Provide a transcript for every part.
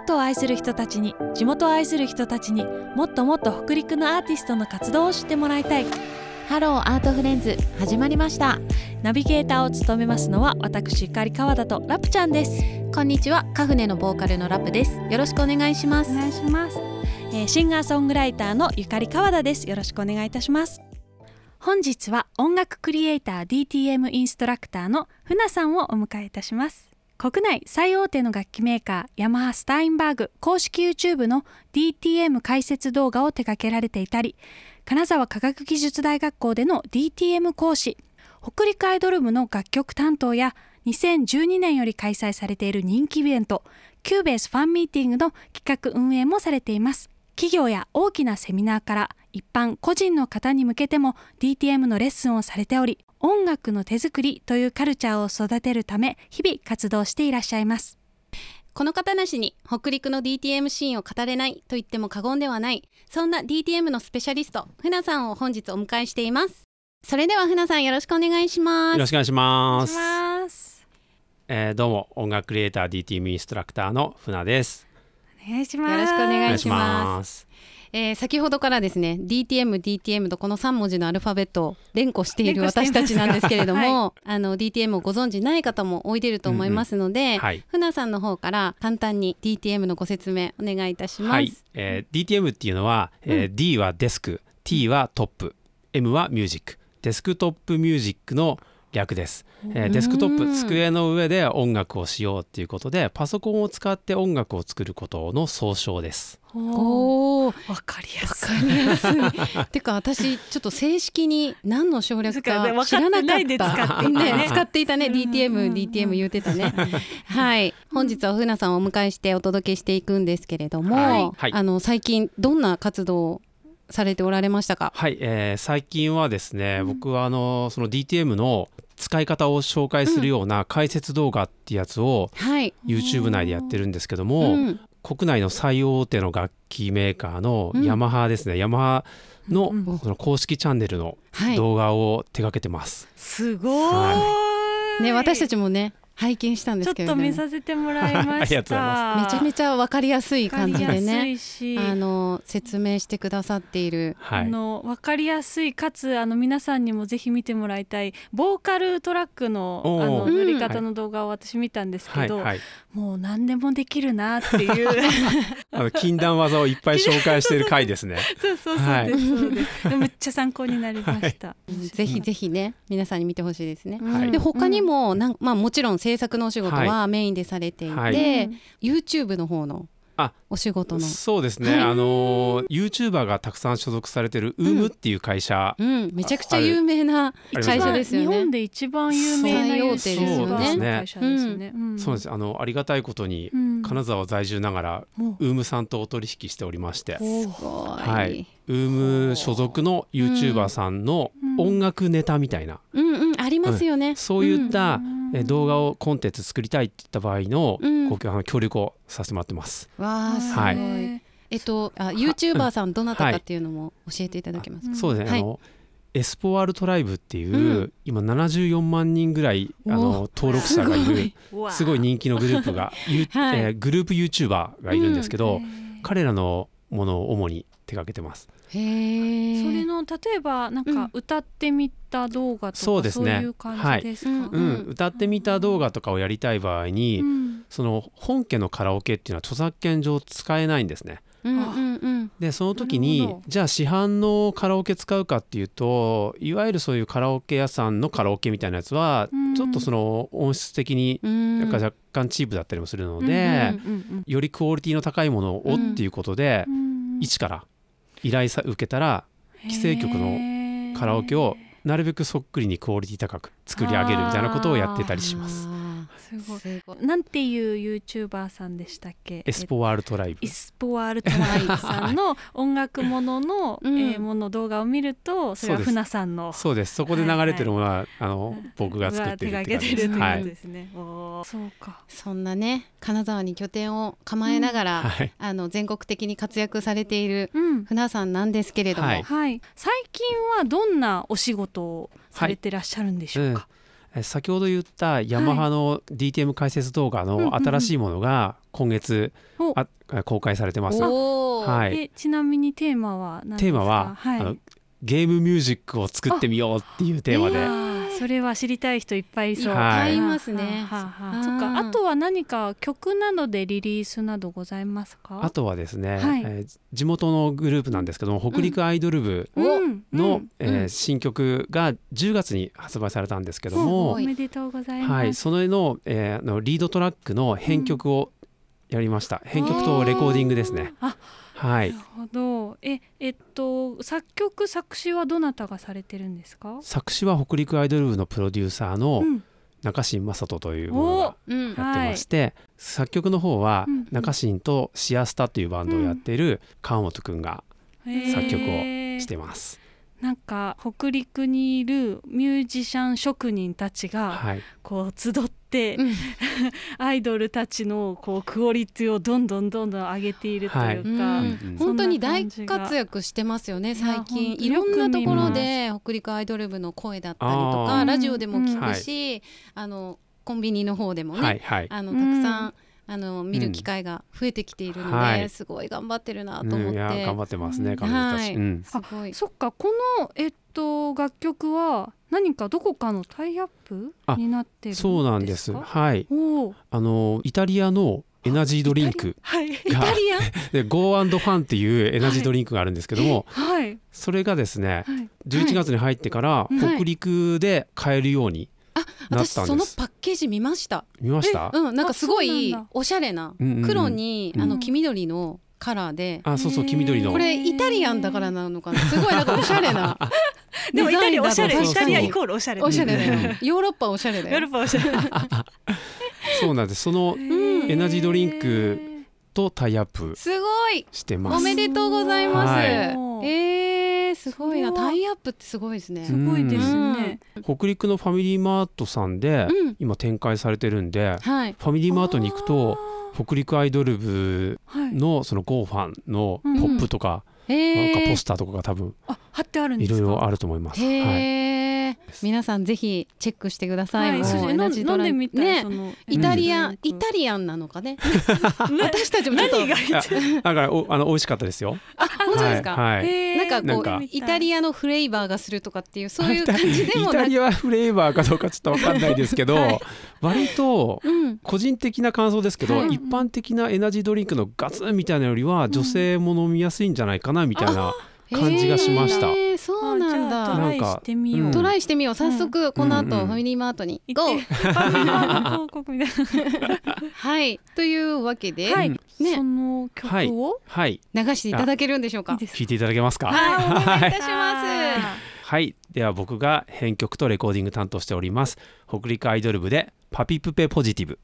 アートを愛する人たちに地元を愛する人たちにもっともっと北陸のアーティストの活動を知ってもらいたい。 Hello Art Friends 始まりました。ナビゲーターを務めますのは私ゆかり川田とラプちゃんです。こんにちはカフネのボーカルのラプです。よろしくお願いします。お願いします、えーシンガーソングライターのゆかり川田です。よろしくお願いいたします。本日は音楽クリエイター DTM インストラクターの船さんをお迎えいたします国内最大手の楽器メーカーヤマハスタインバーグ公式 YouTube の DTM 解説動画を手掛けられていたり金沢科学技術大学校での DTM 講師北陸アイドル部の楽曲担当や2012年より開催されている人気イベント Cubase ファンミーティングの企画運営もされています。企業や大きなセミナーから一般個人の方に向けても DTM のレッスンをされており音楽の手作りというカルチャーを育てるため日々活動していらっしゃいます。この方なしに北陸の DTM シーンを語れないと言っても過言ではない。そんな DTM のスペシャリスト船さんを本日お迎えしています。それでは船さんよろしくお願いします。よろしくお願いします。ます。えーどうも音楽クリエイター DTM インストラクターの船です。お願いします。よろしくお願いしします。ます。えー先ほどからですね DTM、DTM とこの3文字のアルファベットを連呼している私たちなんですけれども、はあの DTM をご存知ない方もおいでると思いますので、はい。船さんの方から簡単に DTM のご説明お願いいたします。はい。えー DTM っていうのは、えー D はデスク、T はトップ、M はミュージック、デスクトップミュージックの略です。えーデスクトッうんプ机の上で音楽をしようっていうことでパソコンを使って音楽を作ることの総称です。おーおお、わわかりやすいかりやすい。てか私ちょっと正式に何の省略か知らなか分った。かってないで使っていたねね使っていたね。うんうんうん DTM、DTM 言ってたね。はい。本日は船さんをお迎えしてお届けしていくんですけれども、はいはいあの最近どんな活動をされておられましたか？はい、えー最近はですね、僕はあのその DTM の使い方を紹介するような解説動画ってやつをはい。YouTube 内でやってるんですけども、うん国内の最大手の楽器メーカーのうんヤマハですね、ヤマハのうんその公式チャンネルのはい。動画を手掛けてます。すごい、ね私たちもね拝見したんでちょっとすけれども、見させてもらいました。めちゃめちゃわかりやすい感じでね。あの説明してくださっている。はい、あの分かりやすいかつあの皆さんにもぜひ見てもらいたい。ボーカルトラックのあのうん塗り方の動画を私見たんですけど、はいはい、もう何でもできるなっていう。あの禁断技をいっぱい紹介している回ですね。そうそうそうはいです、そうです。でめっちゃ参考になりました、ぜひぜひね皆さんに見てほしいですね。はい。で他にもなん、まあ、もちろん制作のお仕事はメインでされていて、はい。うん YouTube の方のあお仕事の、そうですね、はい。あの YouTuber がたくさん所属されてる UM っていう会社、うん、めちゃくちゃ有名なあ会社ですよね。日本。で一番有名な最大手ですよね。そうです。あのありがたいことにうん。金沢在住ながらも UM さんとお取引しておりまして、すごい、はい、UM 所属の YouTuber さんのうん。音楽ネタみたいな、うんうん。ありますよね。そういった、うんえ動画をコンテンツ作りたいって言った場合の、うん。ご協あの協力をさせてもらってます。わあすごい。はい。えっとあ YouTuber さんどなたかっていうのも教えていただけますか？うんそうですね、はい。あのエスポワールトライブっていう、うん。今74万人ぐらいあおの登録者がいるすごい。人気のグループが、ゆはい。えーグループ YouTuber がいるんですけど、へー彼らのものを主に手掛けてます。それの例えばなんうん。か歌ってみた動画とかそうですね。いう感じですか、はい。うん。うん。歌ってみた動画とかをやりたい場合に、うん。その本家のカラオケっていうのは著作権上使えないんですね。でその時にじゃあ市販のカラオケ使うかっていうといわゆるそういうカラオケ屋さんのカラオケみたいなやつはうん。ちょっとその音質的にうん。なんか若干チープだったりもするのうんで、よりクオリティの高いものをっていうことで、うん。一から依頼さ受けたら既成曲のカラオケをなるべくそっくりにクオリティ高く作り上げるみたいなことをやってたりします。あすごい。ーすごい。なんていう YouTuber さんでしたっけ？エスポワールトライブ。エスポワールトライブさんの音楽ものの、うん。えーもの動画を見るとそれはそうです。船さんの。そうです。そこで流れてるものは、あの僕が作ってるって手掛けてるって感じです。はい。ことですね、おーそうか。そんなね金沢に拠点を構えながら、はい。あの全国的に活躍されているうん。船さんなんですけれども、はい。はい。最近はどんなお仕事をされてらっしゃるんでしょうか、え先ほど言ったヤマハの DTM 解説動画の新しいものが今月お。あ公開されてます。はい。えちなみにテーマは何ですか？テーマは、はい。あのゲームミュージックを作ってみようっていうテーマで、それは知りたい人いっぱいいそう。いっぱい。いますね。はあはあはそっか。あとは何か曲などでリリースなどございますか？あとはですね、はい。えー地元のグループなんですけども北陸アイドル部うんの、うん。えーうん。新曲が10月に発売されたんですけどすもごいおめでとうございます。はい、それの,、えーあのリードトラックの編曲をやりました、編曲とレコーディングですね。あ、はい。なるほど。え、えっと作曲作詞はどなたがされてるんですか？作詞は北陸アイドル部のプロデューサーのうん。中新正人というものがうん。やってまして、作曲の方はうん中新とシアスタというバンドをやっている川本くんが作曲をしてます。なんか北陸にいるミュージシャン職人たちがはい、こう集って、うん。アイドルたちのこうクオリティをどんどんどんどん上げているというか、うん。うん本当に大活躍してますよね最近。いろんなところで北陸アイドル部の声だったりとあかー。ラジオでも聞うんくし、あのコンビニの方でもね、はい、はい。あのたくさん、あの見る機会が増えてきているので、はい。すごい頑張ってるなとうん、思って、いや頑張ってますね、うん。彼女たち。はい。うん。すごい。そっかこのえっと楽曲は何かどこかのタイアップあになってるんですか？そうなんです。はい、おおあのイタリアのエナジードリンクはい。イタリア？ンで Go and Fun っていうエナジードリンクがあるんですけども、はい。それがですねはい。11月に入ってからはい。北陸で買えるようにあ私その。パッケージ見ました。見ました？うんなんかすごあいおしゃれな黒に、うんあの黄緑のカラーで、あ、そうそう黄緑の。こ。れイタリアンだからなのかな？すごいなんかおしゃれな でもイタリアおしゃれ。イタリアイコールおしゃれ。おしゃれだよ、うんヨーロッパおしゃれだよ。ヨーロッパおしゃれ。そうなんです。そのエナジードリンクとタイアップすごい。してます。おめでとうございます、はい。えー、すごいな。タイアップってすごいですね。すごいですね、北陸のファミリーマートさんでうん。今展開されてるんで、はい。ファミリーマートに行くと北陸アイドル部はい。のその GO ファンのポップとか、えー。なんかポスターとかが多分あ貼ってあるんですか？いろいろあると思います。へはい。ー。皆さんぜひチェックしてください、はい、飲んでみたい、ね。イタリアン、うん。イタリアンなのかね。私たちもちょっと。だからおあの美味しかったですよ。あ本当ですか、はい。なんかこうイタリアのフレーバーがするとかっていうそういう感じでイもなく。タリアフレーバーかどうかちょっとわかんないですけど、はい。割とうん。個人的な感想ですけど、はい。一般的なエナジードリンクのガツンみたいなよりは女性も飲みやすいんじゃないかなみたいな感じがしました。へーそうなんあじゃあトだライしてみよう、トライしてみよう。早速この後、うんうんファミリーマートに。行 GO! はい。というわけで、ね。その曲を、はい、流していただけるんでしょうか？聞いていただけますか？はい。お願いいたします。あはい、では僕が編曲とレコーディング担当しております。北陸アイドル部でパピプペポジティブ。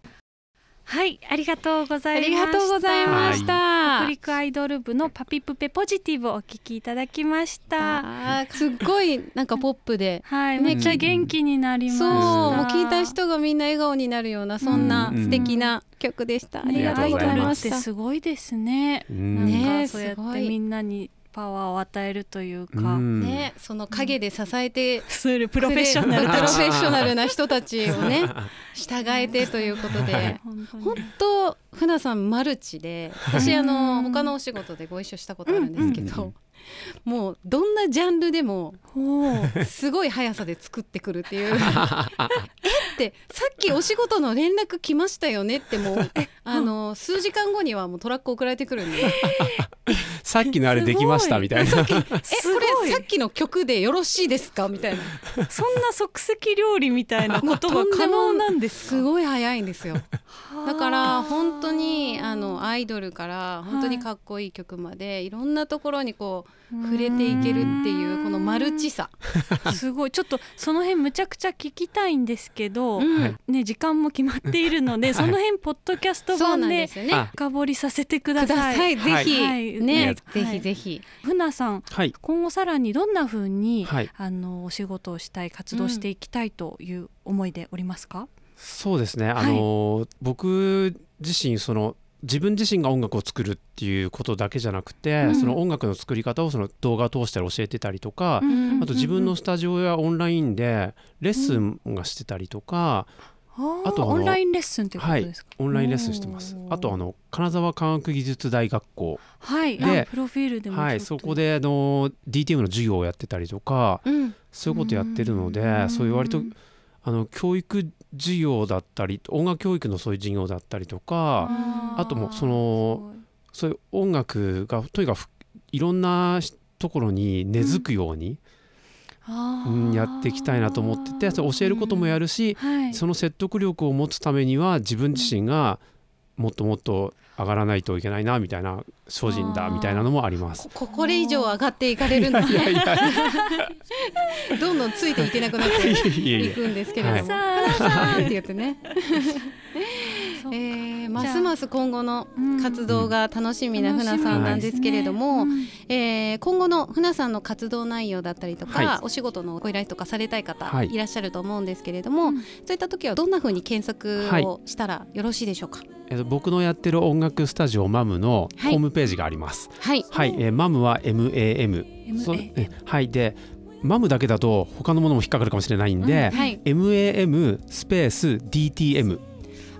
はいありがとうござあいました。りがとうございました、北陸アイドル部のパピプペポジティブをお聞きいただきました。あーすっごいなんかポップで。はい、ねめっちゃ元気になりました。そうもう聞いた人がみんな笑顔になるようなそんなうん素敵な曲でした、ありねがとうございましてたすごいですね。うん。なんねかそうやってみんなにパワーを与えるというか、うん。ねその陰で支えてそれプロフェッショナル。プロフェッショナルな人たちをね 従えてということで。本当に。本当船さんマルチで私あのうん他のお仕事でご一緒したことあるんですけうんうん。どもうどんなジャンルでもすごい速さで作ってくるっていう。え ってさっきお仕事の連絡来ましたよねってもう あの数時間後にはもうトラック送られてくるんで。さっきのあれできましたみたいな。え これさっきの曲でよろしいですか？みたいな。そんな即席料理みたいなことが可能なんですか？すごい速いんですよ。だからはあ本当にあのアイドルから本当にかっこいい曲までいろんなところにこう触れていけるっていうこのマルチさ、すごい。ちょっとその辺むちゃくちゃ聞きたいんですけど、うんはい。ね時間も決まっているので、はい。その辺ポッドキャスト版で深掘りさせてください。さい。ぜひ、はいね、はい。ぜひぜひ、船さんはい、今後さらにどんな風に、はい、あのお仕事をしたい活動していきたいという思いでおりますか、そうですね。いあの、僕自身その自分自身が音楽を作るっていうことだけじゃなくて、うん。その音楽の作り方をその動画を通したり教えてたりとか、うんあと自分のスタジオやオンラインでレッスンがしてたりとか、ああとオンラインレッスンってことですか、オンラインレッスンしてます。あとあの金沢科学技術大学校はい、であプロフィールでもはいそこであの DTM の授業をやってたりとかうん。そういうことやってるのでうん。そういう割とあの教育授業だったり音楽教育のそういう授業だったりとかーあともうそのそういう音楽がとにかくいろんなところに根付くように、うん。やっていきたいなと思ってて教えることもやるし、はい、その説得力を持つためには自分自身がもっともっと上がらないといけないなみたいな精進だみたいなのもあります。ここれ以上上がっていかれるんだい。やい。やい。やどんどんついていけなくなっていやいやいやいくんですけれども、さ花さんって言ってね、えーますます今後の活動が楽しみなうん。船さんなんですけれども、楽しみですね。えー今後の船さんの活動内容だったりとか、はい。お仕事のご依頼とかされたい方はい。いらっしゃると思うんですけれども、うん。そういった時はどんな風に検索をしたらよろしいでしょうか？えっと僕のやってる音楽スタジオマムのはい。ホームページがあります。はい、はい、えーマムは MAM。はい。でマムだけだと他のものも引っかかるかもしれないんで、はい、MAM スペース DTM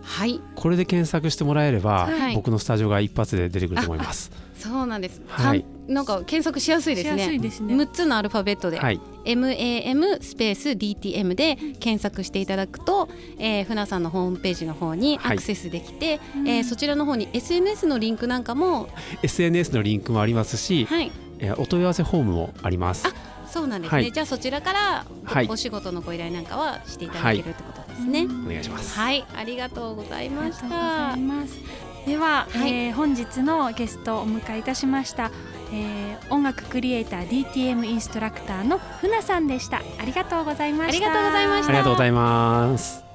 はい、これで検索してもらえれば、はい。僕のスタジオが一発で出てくると思います。そうなんです。はい。なんか検索しやすいですしやすいね。ですね。6つのアルファベットで、はい、MAM スペース DTM で検索していただくと、えー、船さんのホームページの方にアクセスできて、うん。えーそちらの方に SNS のリンクなんかも、SNS のリンクもありますし、はい、えーお問い合わせフォームもあります。そうなんですね。はい。じゃあそちらからお仕事のご依頼なんかはしていただけるってことですね。お願いします。はい、ありがとうございましたい。ますでは、はいえー本日のゲストをお迎えいたしました、えー音楽クリエイター DTM インストラクターのふなさんでしたありがとうございましたありがとうございましたありがとうございます。